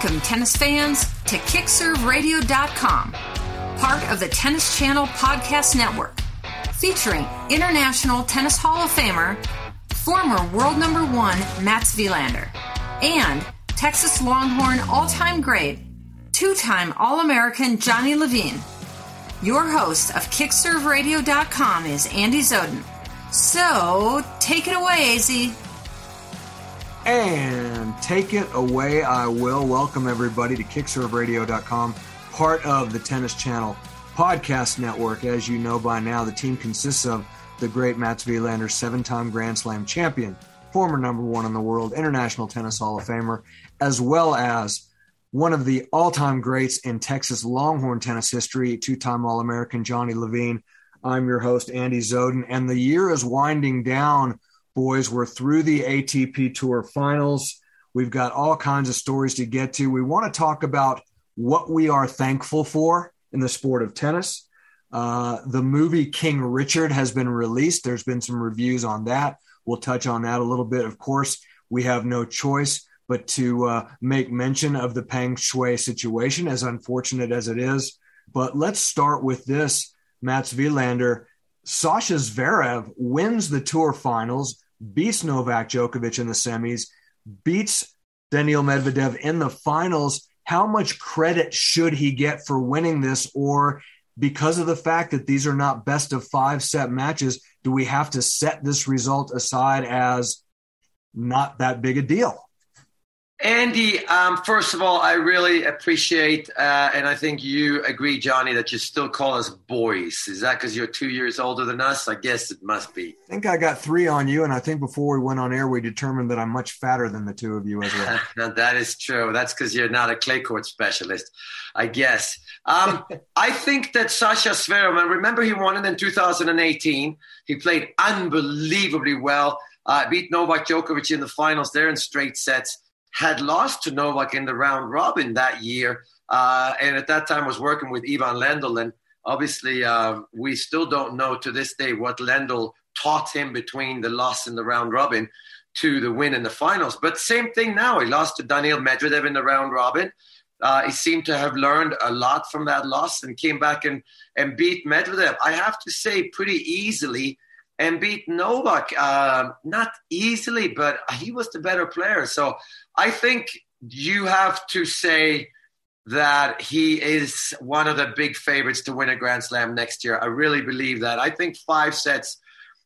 Welcome, tennis fans, to KickServeRadio.com, part of the Tennis Channel Podcast Network, featuring International Tennis Hall of Famer, former world number one Mats Wilander, and Texas Longhorn all time great, two time All American Johnny Levine. Your host of KickServeRadio.com is Andy Zoden. So, take it away, AZ. And take it away, I will. Welcome everybody to KickServeRadio.com, part of the Tennis Channel podcast network. As you know by now, the team consists of the great Mats Wilander, seven-time Grand Slam champion, former number one in the world, International Tennis Hall of Famer, as well as one of the all-time greats in Texas Longhorn tennis history, two-time All-American Johnny Levine. I'm your host, Andy Zoden, and the year is winding down boys. We're through the ATP Tour finals. We've got all kinds of stories to get to. We want to talk about what we are thankful for in the sport of tennis. Uh, the movie King Richard has been released. There's been some reviews on that. We'll touch on that a little bit. Of course, we have no choice but to uh, make mention of the Peng Shuai situation, as unfortunate as it is. But let's start with this Mats Wilander. Sasha Zverev wins the tour finals, beats Novak Djokovic in the semis, beats Daniil Medvedev in the finals. How much credit should he get for winning this? Or because of the fact that these are not best of five set matches, do we have to set this result aside as not that big a deal? Andy, um, first of all, I really appreciate, uh, and I think you agree, Johnny, that you still call us boys. Is that because you're two years older than us? I guess it must be. I think I got three on you, and I think before we went on air, we determined that I'm much fatter than the two of you as well. now, that is true. That's because you're not a clay court specialist, I guess. Um, I think that Sasha Zverev, remember he won it in 2018. He played unbelievably well, uh, beat Novak Djokovic in the finals there in straight sets had lost to Novak in the round robin that year, uh, and at that time was working with Ivan Lendl. And obviously, uh, we still don't know to this day what Lendl taught him between the loss in the round robin to the win in the finals. But same thing now. He lost to Daniil Medvedev in the round robin. Uh, he seemed to have learned a lot from that loss and came back and, and beat Medvedev. I have to say, pretty easily and beat Novak. Uh, not easily, but he was the better player. So I think you have to say that he is one of the big favorites to win a Grand Slam next year. I really believe that. I think five sets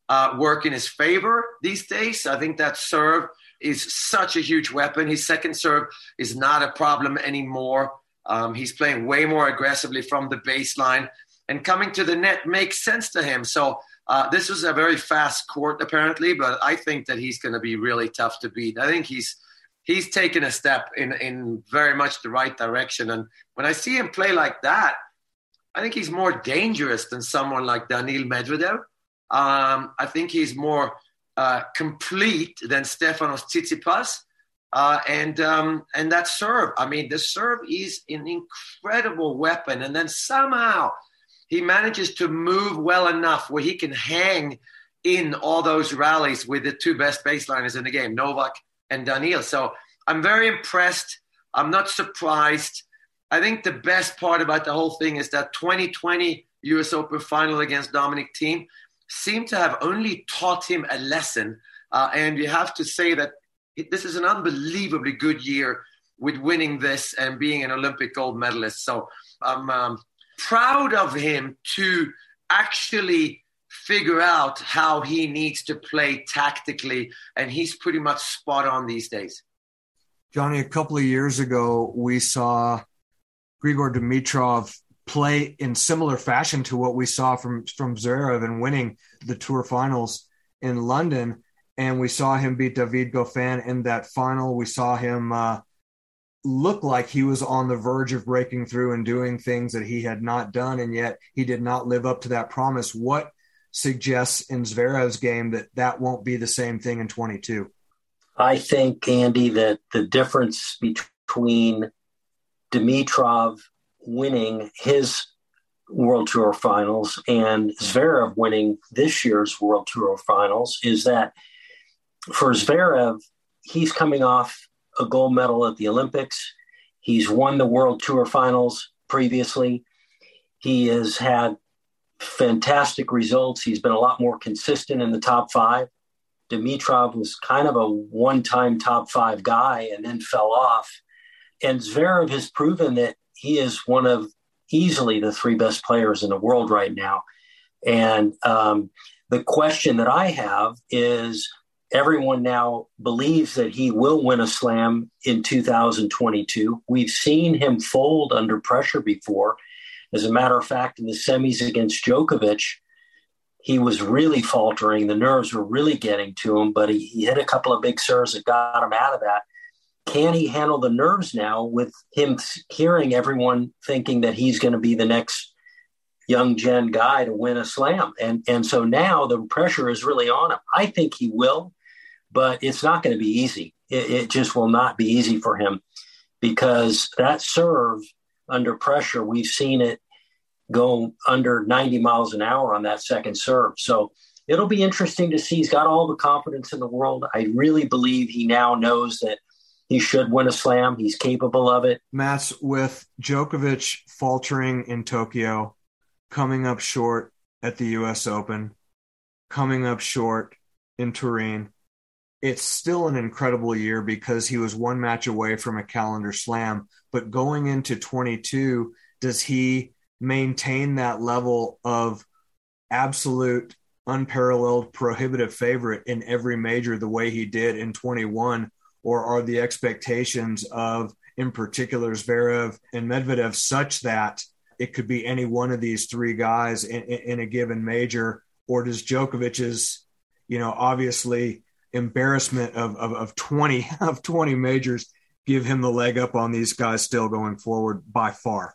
uh, work in his favor these days. I think that serve is such a huge weapon. His second serve is not a problem anymore. Um, he's playing way more aggressively from the baseline, and coming to the net makes sense to him. So uh, this was a very fast court, apparently, but I think that he's going to be really tough to beat. I think he's he's taken a step in in very much the right direction. And when I see him play like that, I think he's more dangerous than someone like Daniil Medvedev. Um, I think he's more uh, complete than Stefanos Tsitsipas. Uh, and um, and that serve, I mean, the serve is an incredible weapon. And then somehow he manages to move well enough where he can hang in all those rallies with the two best baseliners in the game, Novak and Daniil. So I'm very impressed. I'm not surprised. I think the best part about the whole thing is that 2020 US Open final against Dominic Thiem seemed to have only taught him a lesson. Uh, and you have to say that this is an unbelievably good year with winning this and being an Olympic gold medalist. So I'm um, proud of him to actually figure out how he needs to play tactically, and he's pretty much spot on these days. Johnny, a couple of years ago, we saw Grigor Dimitrov play in similar fashion to what we saw from from Zverev and winning the Tour Finals in London, and we saw him beat David Goffin in that final. We saw him uh, looked like he was on the verge of breaking through and doing things that he had not done, and yet he did not live up to that promise. What suggests in Zverev's game that that won't be the same thing in 22? I think, Andy, that the difference between Dimitrov winning his World Tour finals and Zverev winning this year's World Tour finals is that for Zverev, he's coming off a gold medal at the Olympics. He's won the World Tour Finals previously. He has had fantastic results. He's been a lot more consistent in the top five. Dimitrov was kind of a one time top five guy and then fell off. And Zverev has proven that he is one of easily the three best players in the world right now. And um, the question that I have is everyone now believes that he will win a slam in 2022. We've seen him fold under pressure before. As a matter of fact, in the semis against Djokovic, he was really faltering. The nerves were really getting to him, but he, he hit a couple of big serves that got him out of that. Can he handle the nerves now with him hearing everyone thinking that he's going to be the next young gen guy to win a slam? And and so now the pressure is really on him. I think he will, but it's not going to be easy. It, it just will not be easy for him because that serve under pressure, we've seen it go under 90 miles an hour on that second serve. So it'll be interesting to see. He's got all the confidence in the world. I really believe he now knows that he should win a slam. He's capable of it. Mats with Djokovic faltering in Tokyo, coming up short at the US Open, coming up short in Turin, it's still an incredible year because he was one match away from a calendar slam. But going into 22, does he maintain that level of absolute unparalleled prohibitive favorite in every major the way he did in 21 or are the expectations of in particular Zverev and Medvedev such that it could be any one of these three guys in, in a given major or does Djokovic's you know obviously embarrassment of, of, of 20 of 20 majors give him the leg up on these guys still going forward by far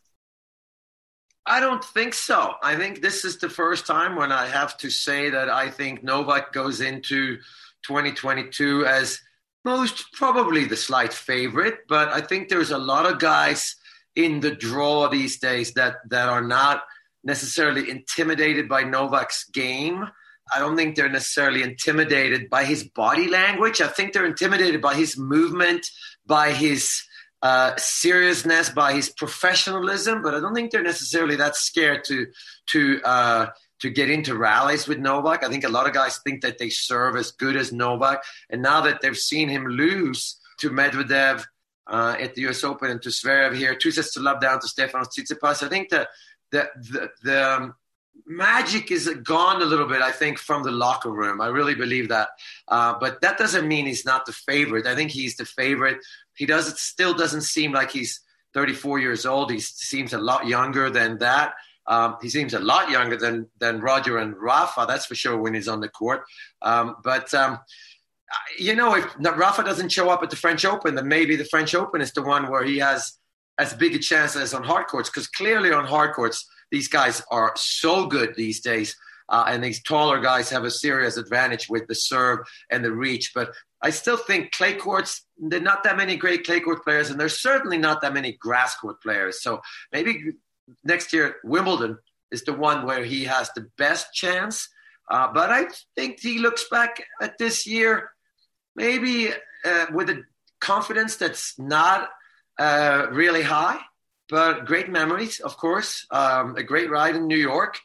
I don't think so. I think this is the first time when I have to say that I think Novak goes into 2022 as most probably the slight favorite, but I think there's a lot of guys in the draw these days that that are not necessarily intimidated by Novak's game. I don't think they're necessarily intimidated by his body language. I think they're intimidated by his movement, by his uh, seriousness, by his professionalism, but I don't think they're necessarily that scared to to uh, to get into rallies with Novak. I think a lot of guys think that they serve as good as Novak, and now that they've seen him lose to Medvedev uh, at the U.S. Open and to Zverev here, two sets to love down to Stefanos Tsitsipas, I think that the the, the um, magic is gone a little bit, I think, from the locker room. I really believe that. Uh, but that doesn't mean he's not the favorite. I think he's the favorite. He does it still doesn't seem like he's 34 years old. He seems a lot younger than that. Um, he seems a lot younger than than Roger and Rafa. That's for sure when he's on the court. Um, but um, you know, if Rafa doesn't show up at the French Open, then maybe the French Open is the one where he has as big a chance as on hard courts. Because clearly on hard courts, these guys are so good these days. Uh, and these taller guys have a serious advantage with the serve and the reach. But I still think clay courts, there are not that many great clay court players, and there's certainly not that many grass court players. So maybe next year, Wimbledon is the one where he has the best chance. Uh, but I think he looks back at this year maybe uh, with a confidence that's not uh, really high but great memories, of course. Um, a great ride in New York,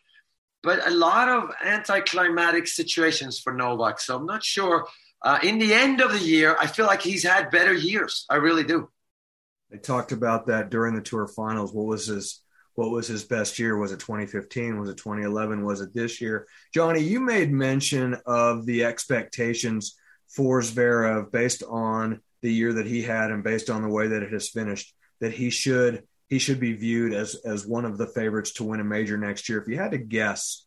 but a lot of anticlimactic situations for Novak. So I'm not sure. Uh, in the end of the year, I feel like he's had better years. I really do. I talked about that during the tour finals. What was his what was his best year? Was it 2015? Was it 2011? Was it this year? Johnny, you made mention of the expectations for Zverev based on the year that he had and based on the way that it has finished, that he should he should be viewed as as one of the favorites to win a major next year. If you had to guess,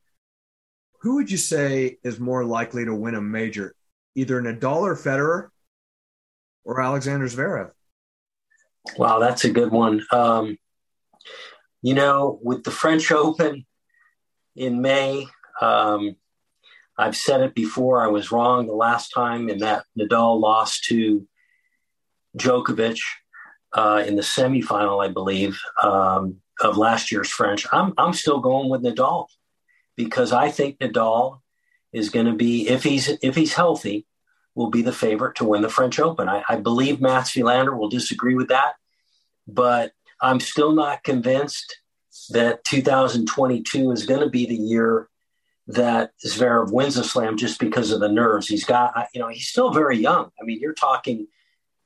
who would you say is more likely to win a major? Either Nadal or Federer or Alexander Zverev? Wow, that's a good one. Um, you know, with the French Open in May, um, I've said it before. I was wrong the last time in that Nadal lost to Djokovic uh, in the semifinal, I believe, um, of last year's French. I'm I'm still going with Nadal because I think Nadal is going to be if he's if he's healthy, will be the favorite to win the French Open. I, I believe Mats Wilander will disagree with that, but I'm still not convinced that 2022 is going to be the year that Zverev wins a slam just because of the nerves. He's got, you know, he's still very young. I mean, you're talking,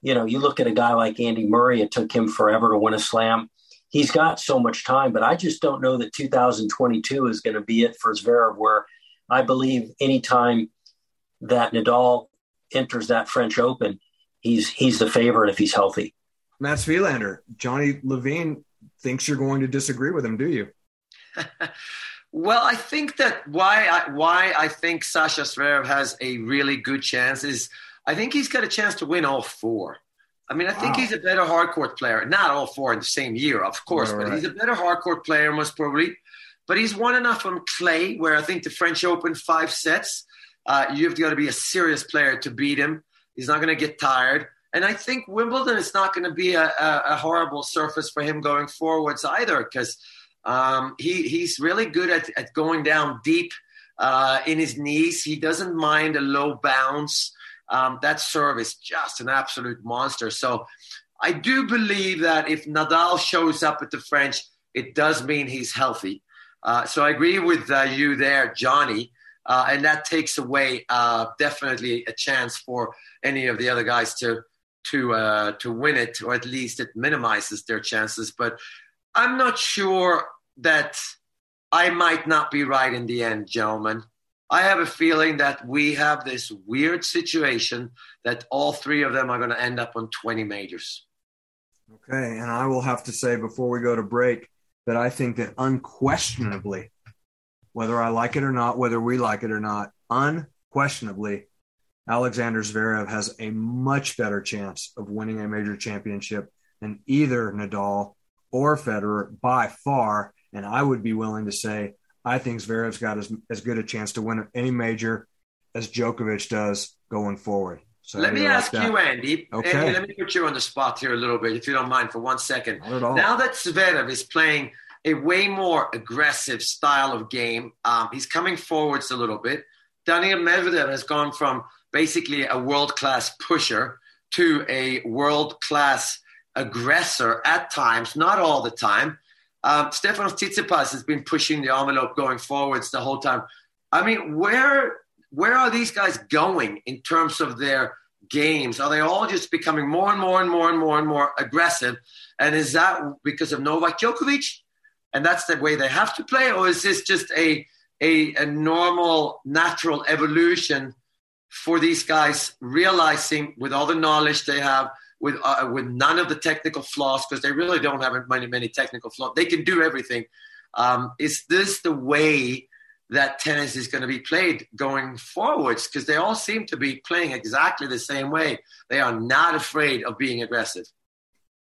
you know, you look at a guy like Andy Murray, it took him forever to win a slam. He's got so much time, but I just don't know that 2022 is going to be it for Zverev, where I believe anytime that Nadal enters that French Open, he's he's the favorite if he's healthy. Mats Wilander, Johnny Levine thinks you're going to disagree with him, do you? well, I think that why I, why I think Sasha Zverev has a really good chance is I think he's got a chance to win all four. I mean, I think he's a better hardcourt player. Not all four in the same year, of course, right, but he's a better hardcourt player, most probably. But he's won enough on clay, where I think the French Open five sets. Uh, you've got to be a serious player to beat him. He's not going to get tired. And I think Wimbledon is not going to be a, a, a, horrible surface for him going forwards either, because um, he, he's really good at, at going down deep uh, in his knees. He doesn't mind a low bounce. Um, that serve is just an absolute monster. So I do believe that if Nadal shows up at the French, it does mean he's healthy. Uh, so I agree with uh, you there, Johnny. Uh, and that takes away uh, definitely a chance for any of the other guys to to uh, to win it, or at least it minimizes their chances. But I'm not sure that I might not be right in the end, gentlemen. I have a feeling that we have this weird situation that all three of them are going to end up on 20 majors. Okay, and I will have to say before we go to break that I think that unquestionably, whether I like it or not, whether we like it or not, unquestionably, Alexander Zverev has a much better chance of winning a major championship than either Nadal or Federer by far. And I would be willing to say I think Zverev's got as, as good a chance to win any major as Djokovic does going forward. So let me ask you, Andy. Okay. Andy, let me put you on the spot here a little bit, if you don't mind, for one second. Now that Zverev is playing a way more aggressive style of game, um, he's coming forwards a little bit. Daniil Medvedev has gone from basically a world class pusher to a world class aggressor at times, not all the time. Um, Stefanos Tsitsipas has been pushing the envelope going forwards the whole time. I mean, where where are these guys going in terms of their games? Are they all just becoming more and more and more and more and more aggressive? And is that because of Novak Djokovic? And that's the way they have to play, or is this just a a, a normal, natural evolution for these guys realizing with all the knowledge they have, with uh, with none of the technical flaws, because they really don't have many many technical flaws. They can do everything. Um, is this the way that tennis is going to be played going forwards? Because they all seem to be playing exactly the same way. They are not afraid of being aggressive.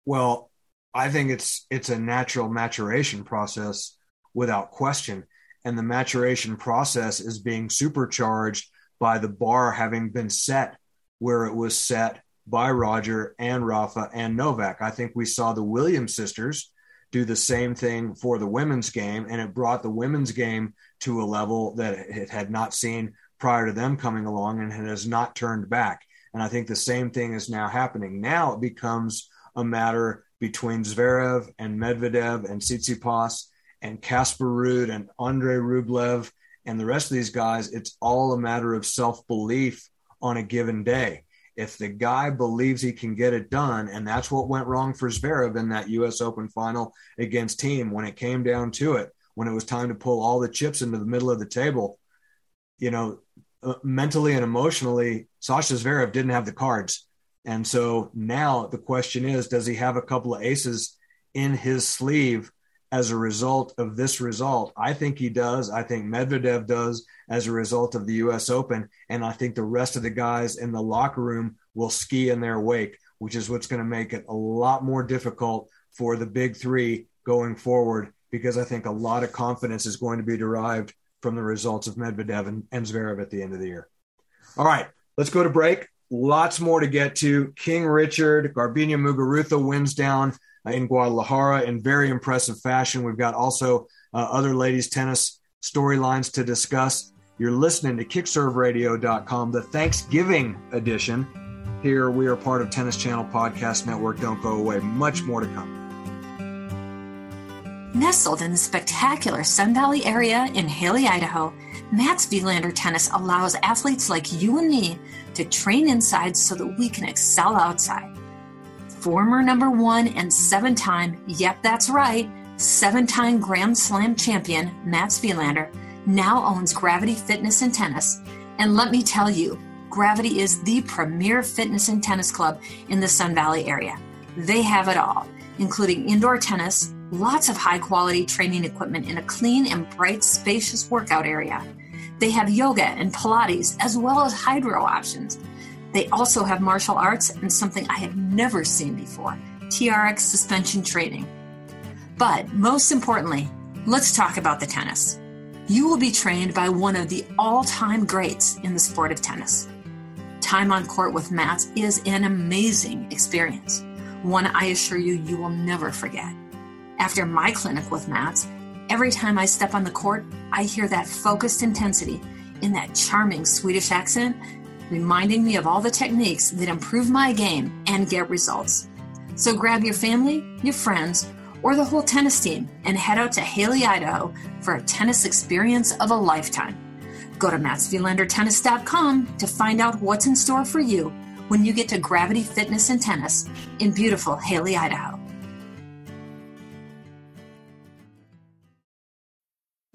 Well, I think it's it's a natural maturation process without question, and the maturation process is being supercharged by the bar having been set where it was set by Roger and Rafa and Novak. I think we saw the Williams sisters do the same thing for the women's game, and it brought the women's game to a level that it had not seen prior to them coming along and it has not turned back. And I think the same thing is now happening. Now it becomes a matter between Zverev and Medvedev and Tsitsipas and Casper Ruud and Andre Rublev and the rest of these guys, it's all a matter of self belief on a given day. If the guy believes he can get it done, and that's what went wrong for Zverev in that U.S. Open final against Thiem when it came down to it, when it was time to pull all the chips into the middle of the table, you know, uh, mentally and emotionally, Sasha Zverev didn't have the cards. And so now the question is, does he have a couple of aces in his sleeve as a result of this result. I think he does. I think Medvedev does as a result of the US Open. And I think the rest of the guys in the locker room will ski in their wake, which is what's going to make it a lot more difficult for the big three going forward, because I think a lot of confidence is going to be derived from the results of Medvedev and, and Zverev at the end of the year. All right, let's go to break. Lots more to get to. King Richard, Garbiñe Muguruza wins down in Guadalajara in very impressive fashion. We've got also uh, other ladies' tennis storylines to discuss. You're listening to kickserveradio.com, the Thanksgiving edition. here. We are part of Tennis Channel Podcast Network. Don't go away. Much more to come. Nestled in the spectacular Sun Valley area in Hailey, Idaho, Mats Wilander Tennis allows athletes like you and me to train inside so that we can excel outside. Former number one and seven time, yep, that's right, seven time Grand Slam champion Mats Wilander now owns Gravity Fitness and Tennis. And let me tell you, Gravity is the premier fitness and tennis club in the Sun Valley area. They have it all, including indoor tennis, lots of high quality training equipment in a clean and bright, spacious workout area. They have yoga and Pilates, as well as hydro options. They also have martial arts and something I have never seen before TRX suspension training. But most importantly, let's talk about the tennis. You will be trained by one of the all time greats in the sport of tennis time on court with Mats is an amazing experience, one I assure you you will never forget. After my clinic with Mats, every time I step on the court, I hear that focused intensity in that charming Swedish accent, reminding me of all the techniques that improve my game and get results. So grab your family, your friends, or the whole tennis team and head out to Hailey, Idaho for a tennis experience of a lifetime. Go to MatsWilanderTennis.com to find out what's in store for you when you get to Gravity Fitness and Tennis in beautiful Hailey, Idaho.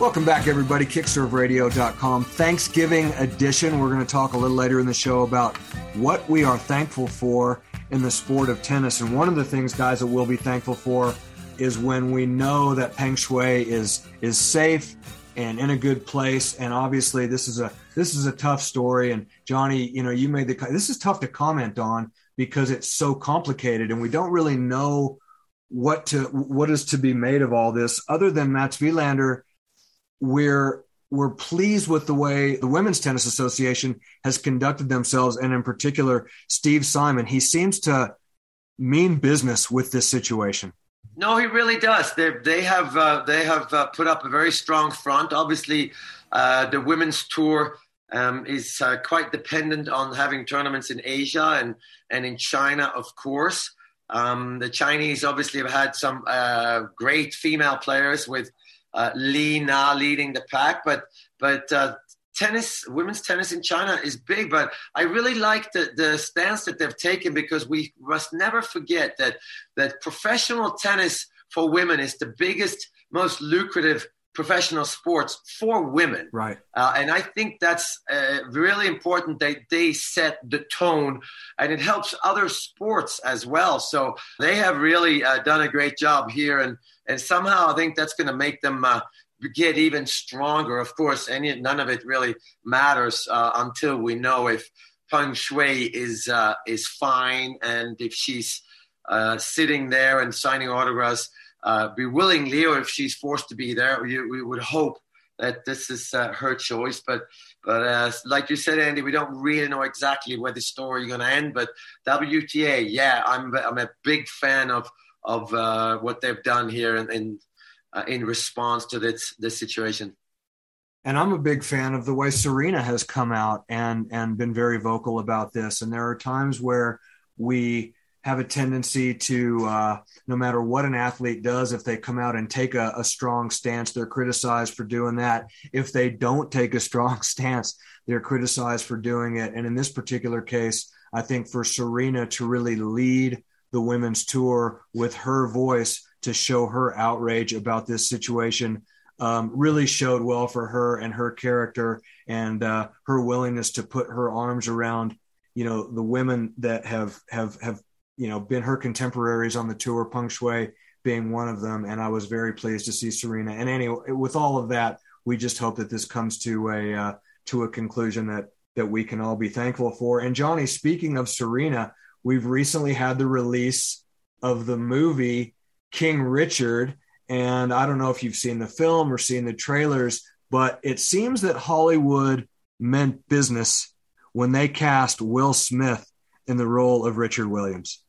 Welcome back, everybody. KickServeRadio.com. Thanksgiving edition. We're going to talk a little later in the show about what we are thankful for in the sport of tennis. And one of the things, guys, that we'll be thankful for is when we know that Peng Shuai is is safe and in a good place. And obviously, this is a this is a tough story. And Johnny, you know, you made the this is tough to comment on because it's so complicated, and we don't really know what to what is to be made of all this, other than Mats Wilander we're we're pleased with the way the Women's Tennis Association has conducted themselves, and in particular, Steve Simon. He seems to mean business with this situation. No, he really does. They they have uh, they have uh, put up a very strong front. Obviously, uh, the women's tour um, is uh, quite dependent on having tournaments in Asia and and in China, of course. Um, the Chinese obviously have had some uh, great female players with uh, Li Na leading the pack, but but uh, tennis, women's tennis in China is big. But I really like the the stance that they've taken because we must never forget that that professional tennis for women is the biggest, most lucrative professional sports for women. Right. Uh, and I think that's uh, really important that they set the tone and it helps other sports as well. So they have really uh, done a great job here. And, and somehow I think that's going to make them uh, get even stronger. Of course, any, none of it really matters uh, until we know if Peng Shuai is, uh, is fine and if she's sitting there and signing autographs uh, be willingly, or if she's forced to be there, we, we would hope that this is uh, her choice. But but uh, like you said, Andy, we don't really know exactly where the story is going to end. But WTA, yeah, I'm I'm a big fan of of uh, what they've done here in in, uh, in response to this this situation. And I'm a big fan of the way Serena has come out and and been very vocal about this. And there are times where we have a tendency to, uh, no matter what an athlete does, if they come out and take a, a, strong stance, they're criticized for doing that. If they don't take a strong stance, they're criticized for doing it. And in this particular case, I think for Serena to really lead the women's tour with her voice to show her outrage about this situation um, really showed well for her and her character and uh, her willingness to put her arms around you know the women that have have have you know been her contemporaries on the tour, Peng Shuai being one of them. And I was very pleased to see Serena. And anyway, with all of that, we just hope that this comes to a uh, to a conclusion that that we can all be thankful for. And Johnny, speaking of Serena, we've recently had the release of the movie King Richard. And I don't know if you've seen the film or seen the trailers, but it seems that Hollywood meant business when they cast Will Smith in the role of Richard Williams.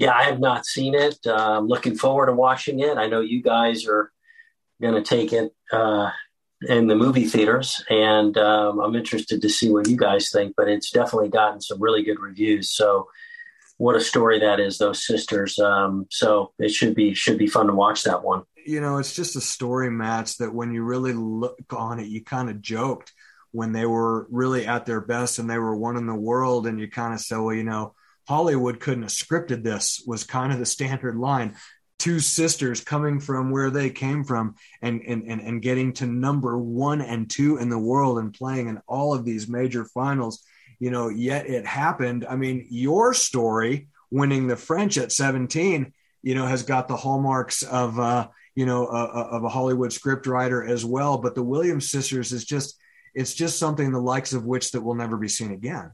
Yeah, I have not seen it. Uh, I'm looking forward to watching it. I know you guys are going to take it uh, in the movie theaters, and um, I'm interested to see what you guys think. But it's definitely gotten some really good reviews. So, what a story that is, those sisters. Um, so it should be should be fun to watch that one. You know, it's just a story match that when you really look on it, you kind of joked when they were really at their best and they were one in the world, and you kind of said, well, you know. Hollywood couldn't have scripted this was kind of the standard line two sisters coming from where they came from and, and, and, and getting to number one and two in the world and playing in all of these major finals, you know, yet it happened. I mean, your story winning the French at 17, you know, has got the hallmarks of, uh, you know, uh, of a Hollywood script writer as well. But the Williams sisters is just, it's just something the likes of which that will never be seen again.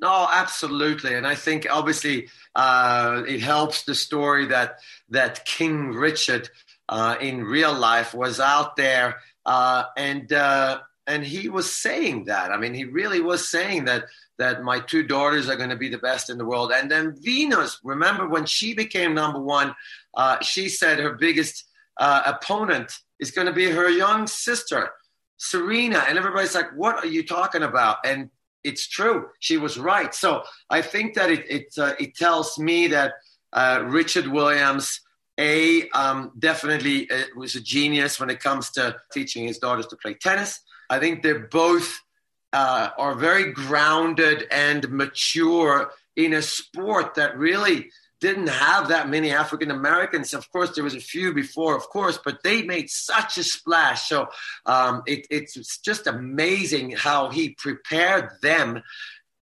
No, absolutely, and I think obviously uh, it helps the story that that King Richard uh, in real life was out there, uh, and uh, and he was saying that. I mean, he really was saying that that my two daughters are going to be the best in the world. And then Venus, remember when she became number one, uh, she said her biggest uh, opponent is going to be her young sister. Serena, and everybody's like, "What are you talking about?" And it's true. She was right. So I think that it it, uh, it tells me that uh, Richard Williams, a um, definitely uh, was a genius when it comes to teaching his daughters to play tennis. I think they're both uh, are very grounded and mature in a sport that really didn't have that many African Americans. Of course, there was a few before, of course, but they made such a splash. So um, it, it's just amazing how he prepared them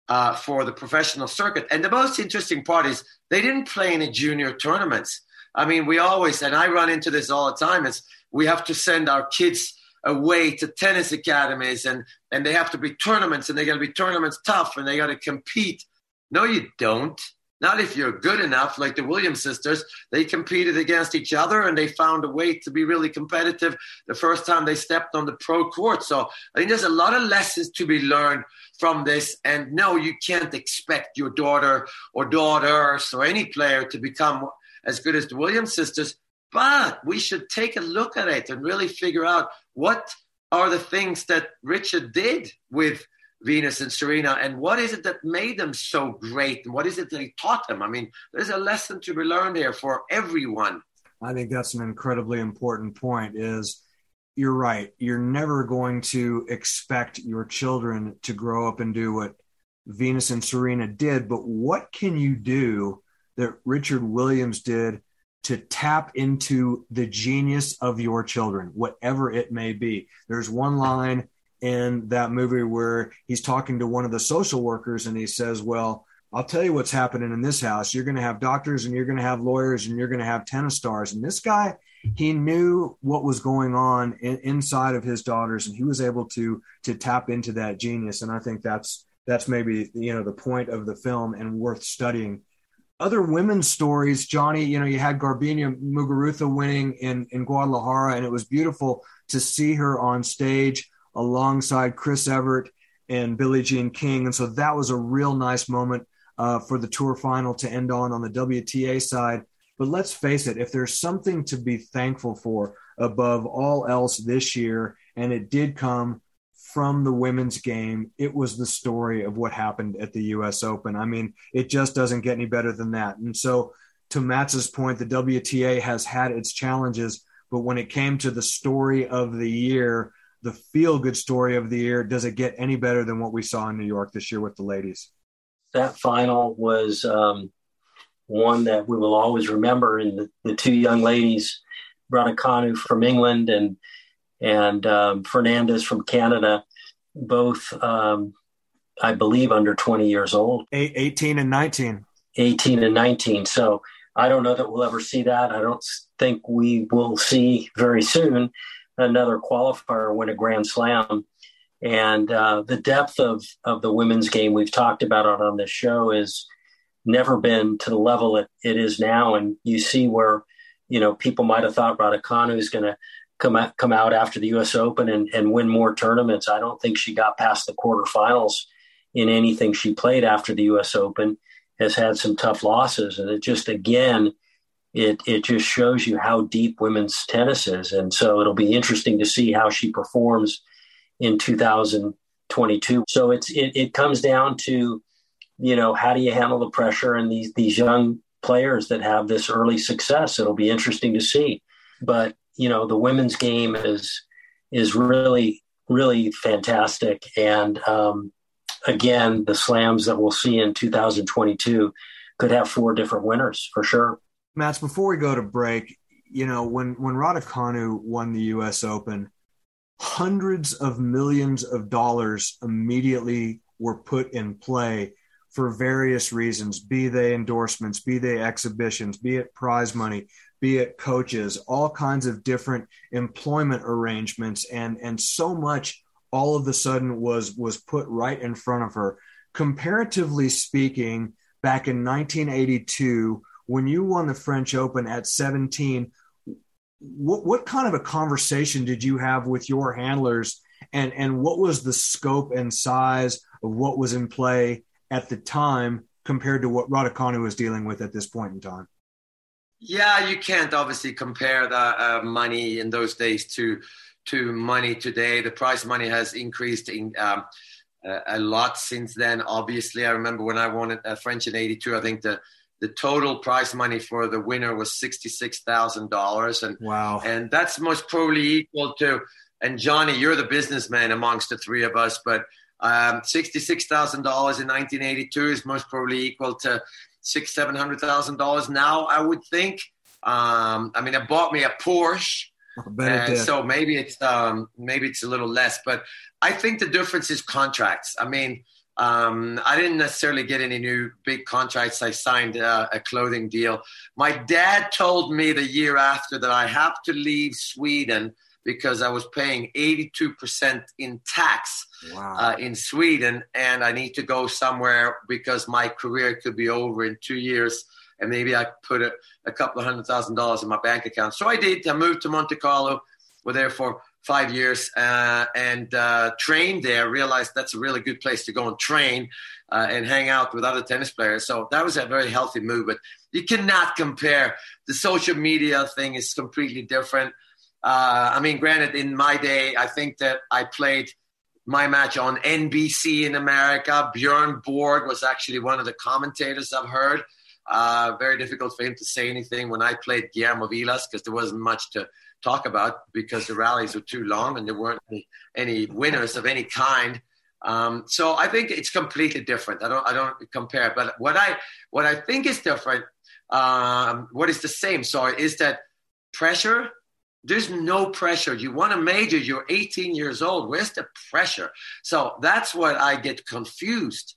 uh, for the professional circuit. And the most interesting part is they didn't play in the junior tournaments. I mean, we always, and I run into this all the time, is we have to send our kids away to tennis academies and, and they have to be tournaments and they got to be tournaments tough and they got to compete. No, you don't not if you're good enough, like the Williams sisters. They competed against each other and they found a way to be really competitive the first time they stepped on the pro court. So I think there's a lot of lessons to be learned from this. And no, you can't expect your daughter or daughters or any player to become as good as the Williams sisters. But we should take a look at it and really figure out what are the things that Richard did with Venus and Serena, and what is it that made them so great, and what is it that he taught them? I mean, there's a lesson to be learned here for everyone. I think that's an incredibly important point. Is you're right. You're never going to expect your children to grow up and do what Venus and Serena did, but what can you do that Richard Williams did to tap into the genius of your children, whatever it may be? There's one line in that movie where he's talking to one of the social workers and he says, Well, I'll tell you what's happening in this house. You're going to have doctors and you're going to have lawyers and you're going to have tennis stars. And this guy, he knew what was going on in, inside of his daughters and he was able to to tap into that genius. And I think that's that's maybe you know the point of the film and worth studying. Other women's stories, Johnny, you know, you had Garbiñe Muguruza winning in in Guadalajara, and it was beautiful to see her on stage alongside Chris Evert and Billie Jean King. And so that was a real nice moment uh, for the tour final to end on on the WTA side. But let's face it, if there's something to be thankful for above all else this year, and it did come from the women's game, it was the story of what happened at the US Open. I mean, it just doesn't get any better than that. And so, to Mats's point, the WTA has had its challenges, but when it came to the story of the year, the feel good story of the year. Does it get any better than what we saw in New York this year with the ladies? That final was um, one that we will always remember. And the, the two young ladies, Raducanu from England and and um, Fernandez from Canada, both um, I believe under 20 years old. Eight, 18 and 19. 18 and 19. So I don't know that we'll ever see that. I don't think we will see very soon another qualifier win a Grand Slam. And uh, the depth of, of the women's game we've talked about it on this show is never been to the level it, it is now. And you see where, you know, people might have thought Raducanu is going to come out, come out after the U.S. Open and, and win more tournaments. I don't think she got past the quarterfinals in anything she played after the U.S. Open. Has had some tough losses, and it just again, it it just shows you how deep women's tennis is, and so it'll be interesting to see how she performs in 2022. So it's it, it comes down to, you know, how do you handle the pressure and these these young players that have this early success? It'll be interesting to see, but you know, the women's game is is really really fantastic, and um, again, the slams that we'll see in 2022 could have four different winners for sure. Mats, before we go to break, you know, when when Raducanu won the U.S. Open, hundreds of millions of dollars immediately were put in play for various reasons, be they endorsements, be they exhibitions, be it prize money, be it coaches, all kinds of different employment arrangements, and and so much all of a sudden was was put right in front of her. Comparatively speaking, back in 1982, when you won the French Open at 17, what, what kind of a conversation did you have with your handlers and and what was the scope and size of what was in play at the time compared to what Raducanu was dealing with at this point in time? Yeah, you can't obviously compare the uh, money in those days to to money today. The prize money has increased in, um, a lot since then. Obviously, I remember when I won a French in '82. I think the the total prize money for the winner was sixty-six thousand dollars, and wow, and that's most probably equal to. And Johnny, you're the businessman amongst the three of us, but um, sixty-six thousand dollars in 1982 is most probably equal to six, seven hundred thousand dollars now. I would think. Um, I mean, it bought me a Porsche. Uh, so maybe it's um, maybe it's a little less, but I think the difference is contracts. I mean, um, I didn't necessarily get any new big contracts. I signed uh, a clothing deal. My dad told me the year after that I have to leave Sweden because I was paying 82% in tax wow. uh, in Sweden, and I need to go somewhere because my career could be over in two years, and maybe I put a, a couple of hundred thousand dollars in my bank account. So I did. I moved to Monte Carlo. We're there for five years uh, and uh, trained there. Realized that's a really good place to go and train uh, and hang out with other tennis players. So that was a very healthy move. But you cannot compare. The social media thing is completely different. Uh, I mean, granted, in my day, I think that I played my match on NBC in America. Bjorn Borg was actually one of the commentators I've heard. Uh, very difficult for him to say anything when I played Guillermo Vilas because there wasn't much to talk about because the rallies were too long and there weren't any, any winners of any kind. Um, so I think it's completely different. I don't I don't compare. But what I what I think is different, um, what is the same, sorry, is that pressure. There's no pressure. You want a major, you're 18 years old. Where's the pressure? So that's what I get confused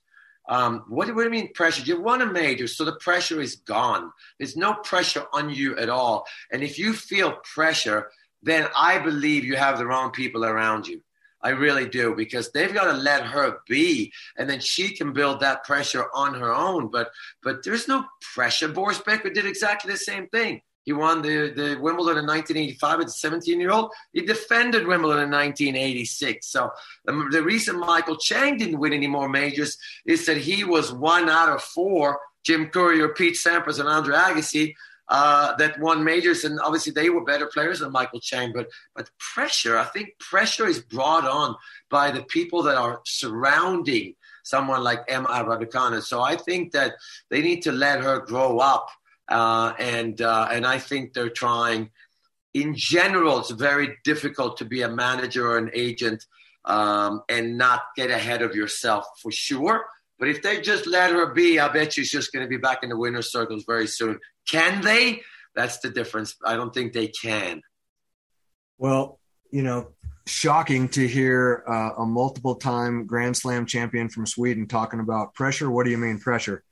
um, what, what, do you mean pressure? You want a major, so the pressure is gone. There's no pressure on you at all. And if you feel pressure, then I believe you have the wrong people around you. I really do because they've got to let her be, and then she can build that pressure on her own. But but there's no pressure. Boris Becker did exactly the same thing. He won the, the Wimbledon in 1985 as a 17 year old. He defended Wimbledon in 1986. So the, the reason Michael Chang didn't win any more majors is that he was one out of four. Jim Courier, Pete Sampras, and Andre Agassi uh, that won majors, and obviously they were better players than Michael Chang. But but pressure, I think pressure is brought on by the people that are surrounding someone like Emma Raducanu. So I think that they need to let her grow up uh, and uh, and I think they're trying. In general, it's very difficult to be a manager or an agent um, and not get ahead of yourself for sure. But if they just let her be, I bet she's just going to be back in the winner's circles very soon. Can they? That's the difference. I don't think they can. Well, you know, shocking to hear uh, a multiple time Grand Slam champion from Sweden talking about pressure. What do you mean pressure?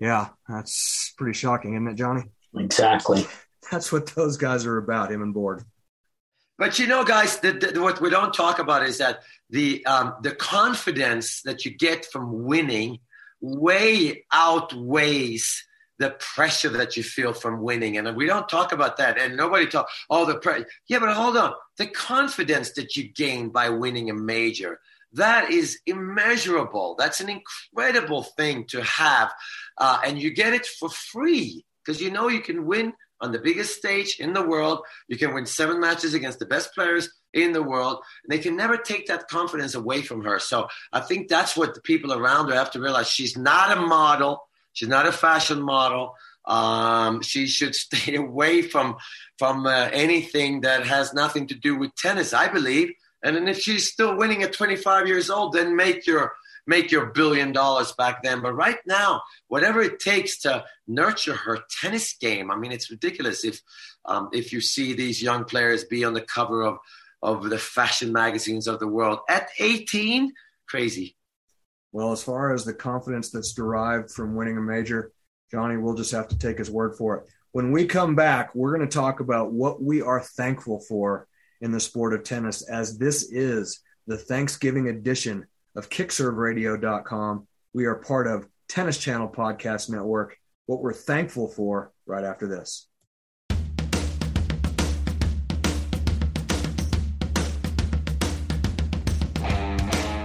Yeah, that's pretty shocking, isn't it, Johnny? Exactly. That's what those guys are about, him and Borg. But you know, guys, the, the, what we don't talk about is that the um, the confidence that you get from winning way outweighs the pressure that you feel from winning. And we don't talk about that. And nobody talk, oh, the pressure. Yeah, but hold on. The confidence that you gain by winning a major, that is immeasurable. That's an incredible thing to have. Uh, and you get it for free because you know you can win on the biggest stage in the world. You can win seven matches against the best players in the world. And they can never take that confidence away from her. So I think that's what the people around her have to realize. She's not a model. She's not a fashion model. Um, she should stay away from from uh, anything that has nothing to do with tennis. I believe. And then if she's still winning at 25 years old, then make your make your billion dollars back then. But right now, whatever it takes to nurture her tennis game, I mean, it's ridiculous if um, if you see these young players be on the cover of of the fashion magazines of the world at 18, crazy. Well, as far as the confidence that's derived from winning a major, Johnny, we'll just have to take his word for it. When we come back, we're going to talk about what we are thankful for in the sport of tennis, as this is the Thanksgiving edition of kickserveradio.com. We are part of Tennis Channel Podcast Network. What we're thankful for right after this.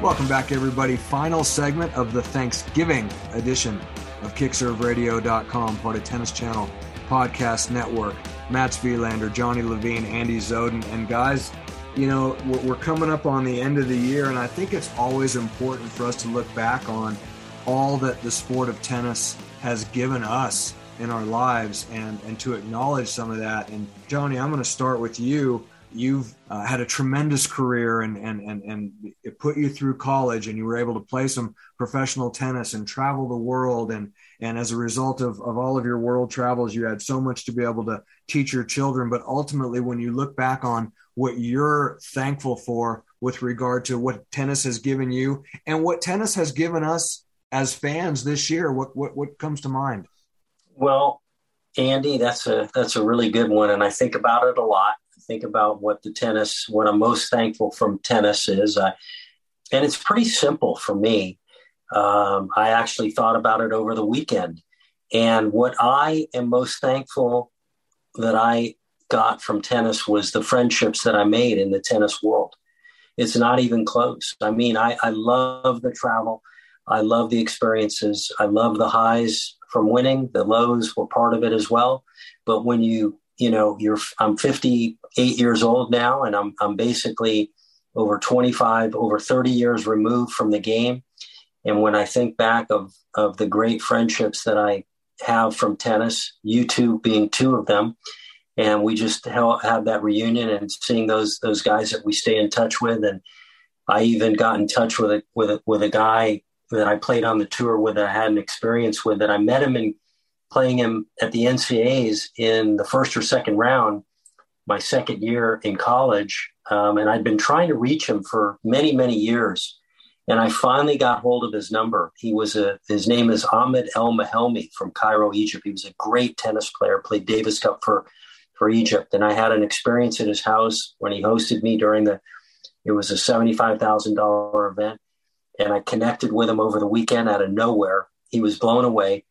Welcome back, everybody. Final segment of the Thanksgiving edition of KickServeRadio.com, part of Tennis Channel Podcast Network. Mats Wilander, Johnny Levine, Andy Zoden, and guys, you know, we're coming up on the end of the year, and I think it's always important for us to look back on all that the sport of tennis has given us in our lives and, and to acknowledge some of that. And Johnny, I'm going to start with you. You've uh, had a tremendous career and, and, and, and it put you through college and you were able to play some professional tennis and travel the world. And, and as a result of, of all of your world travels, you had so much to be able to teach your children. But ultimately, when you look back on what you're thankful for with regard to what tennis has given you and what tennis has given us as fans this year, what, what, what comes to mind? Well, Andy, that's a that's a really good one, and I think about it a lot. I think about what the tennis, what I'm most thankful from tennis is, I, and it's pretty simple for me. Um, I actually thought about it over the weekend, and what I am most thankful that I got from tennis was the friendships that I made in the tennis world. It's not even close. I mean, I, I love the travel. I love the experiences. I love the highs from winning. The lows were part of it as well. But when you, you know, you're, I'm 58 years old now, and I'm, I'm basically over 25, over 30 years removed from the game. And when I think back of, of the great friendships that I have from tennis, you two being two of them, and we just have that reunion and seeing those those guys that we stay in touch with. And I even got in touch with a with a, with a guy that I played on the tour with. That I had an experience with that I met him in playing him at the NCAA's in the first or second round, my second year in college, um, and I'd been trying to reach him for many many years. And I finally got hold of his number. He was a his name is Ahmed El Mehelmy from Cairo, Egypt. He was a great tennis player, played Davis Cup for for Egypt. And I had an experience at his house when he hosted me during the, it was a $75,000 event. And I connected with him over the weekend out of nowhere. He was blown away.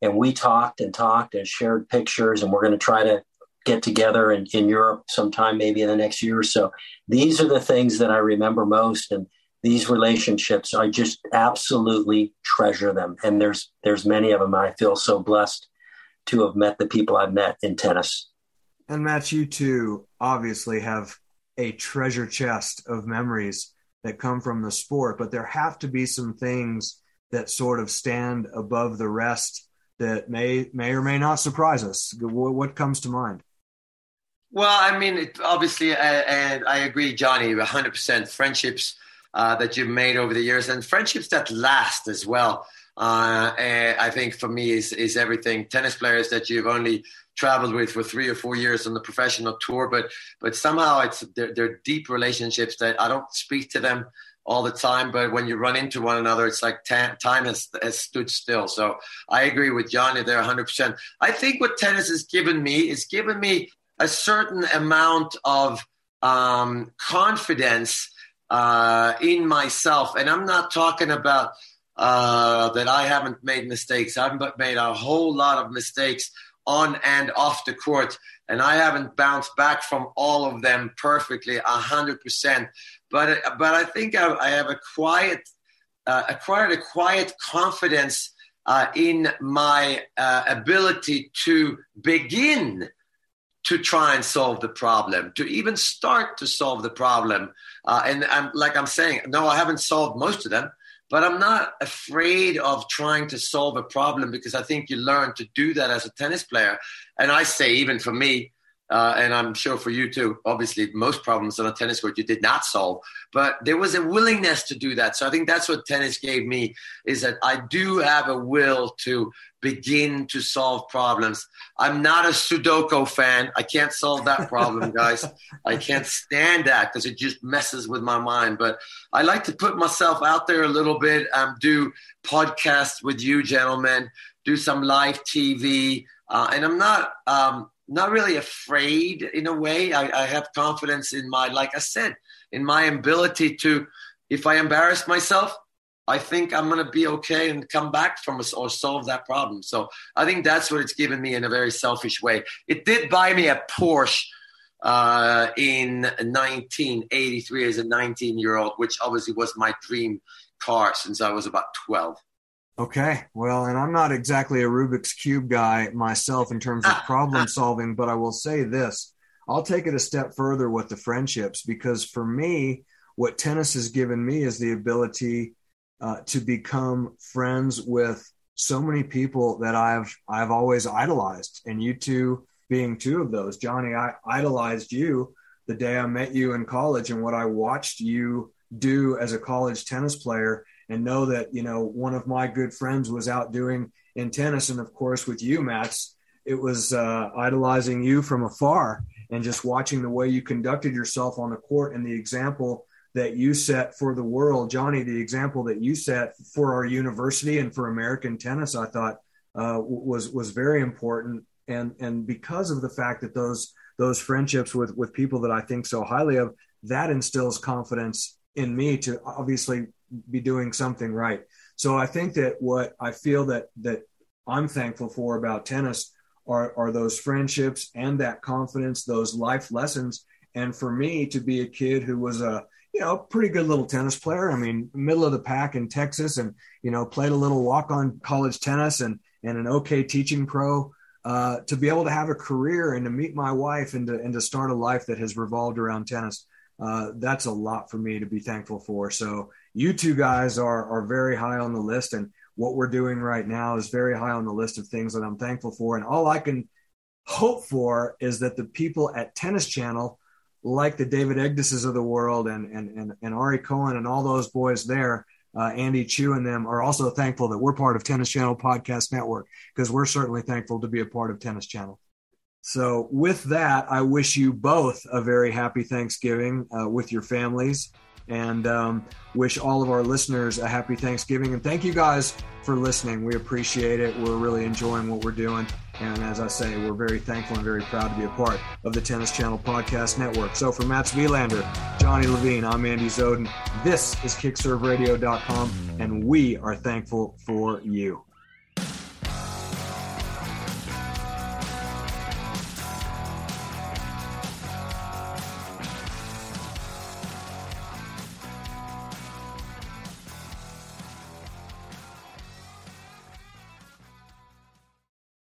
And we talked and talked and shared pictures. And we're going to try to get together in, in Europe sometime, maybe in the next year or so. These are the things that I remember most. And these relationships, I just absolutely treasure them. And there's, there's many of them. I feel so blessed to have met the people I've met in tennis. And Matt, you too obviously have a treasure chest of memories that come from the sport, but there have to be some things that sort of stand above the rest that may may or may not surprise us. What, what comes to mind? Well, I mean, it, obviously, and I agree, Johnny, 100% friendships uh, that you've made over the years and friendships that last as well. Uh, I think for me is, is everything. Tennis players that you've only traveled with for three or four years on the professional tour, but but somehow it's they're, they're deep relationships that I don't speak to them all the time, but when you run into one another, it's like ta- time has, has stood still. So I agree with Johnny there 100%. I think what tennis has given me is given me a certain amount of um, confidence uh, in myself. And I'm not talking about uh, that I haven't made mistakes. I've made a whole lot of mistakes on and off the court, and I haven't bounced back from all of them perfectly, hundred percent. But but I think I, I have a quiet, uh, acquired a quiet confidence uh, in my uh, ability to begin to try and solve the problem, to even start to solve the problem. Uh, and I'm, like I'm saying, no, I haven't solved most of them, but I'm not afraid of trying to solve a problem because I think you learn to do that as a tennis player. And I say, even for me, uh, and I'm sure for you too. Obviously, most problems on a tennis court you did not solve, but there was a willingness to do that. So I think that's what tennis gave me is that I do have a will to begin to solve problems. I'm not a Sudoku fan. I can't solve that problem, guys. I can't stand that because it just messes with my mind. But I like to put myself out there a little bit. Um, do podcasts with you, gentlemen. Do some live TV. Uh, and I'm not um, not really afraid in a way. I, I have confidence in my, like I said, in my ability to, if I embarrass myself, I think I'm going to be okay and come back from us or solve that problem. So I think that's what it's given me in a very selfish way. It did buy me a Porsche uh, in 1983 as a 19 year old, which obviously was my dream car since I was about 12. Okay, well, and I'm not exactly a Rubik's Cube guy myself in terms of problem solving, but I will say this. I'll take it a step further with the friendships because for me, what tennis has given me is the ability uh, to become friends with so many people that I've I've always idolized, and you two being two of those. Johnny, I idolized you the day I met you in college, and what I watched you do as a college tennis player and know that you know one of my good friends was out doing in tennis and of course with you Mats it was uh, idolizing you from afar and just watching the way you conducted yourself on the court and the example that you set for the world. Johnny the example that you set for our university and for american tennis i thought uh, was was very important. And and because of the fact that those those friendships with with people that i think so highly of that instills confidence in me to obviously be doing something right. So I think that what I feel that that I'm thankful for about tennis are are those friendships and that confidence, those life lessons. And for me to be a kid who was a you know pretty good little tennis player. I mean, middle of the pack in Texas, and you know played a little walk on college tennis and and an okay teaching pro. Uh, to be able to have a career and to meet my wife and to, and to start a life that has revolved around tennis uh, that's a lot for me to be thankful for. So you two guys are are very high on the list, and what we're doing right now is very high on the list of things that I'm thankful for. And all I can hope for is that the people at Tennis Channel, like the David Egdeses of the world and and and, and Ari Cohen and all those boys there. Uh, Andy Chu and them are also thankful that we're part of Tennis Channel Podcast Network because we're certainly thankful to be a part of Tennis Channel. So, with that, I wish you both a very happy Thanksgiving uh, with your families and um, wish all of our listeners a happy Thanksgiving. And thank you guys for listening. We appreciate it. We're really enjoying what we're doing. And as I say, we're very thankful and very proud to be a part of the Tennis Channel Podcast Network. So for Matt Wilander, Johnny Levine, I'm Andy Zoden. This is KickServeRadio.com, and we are thankful for you.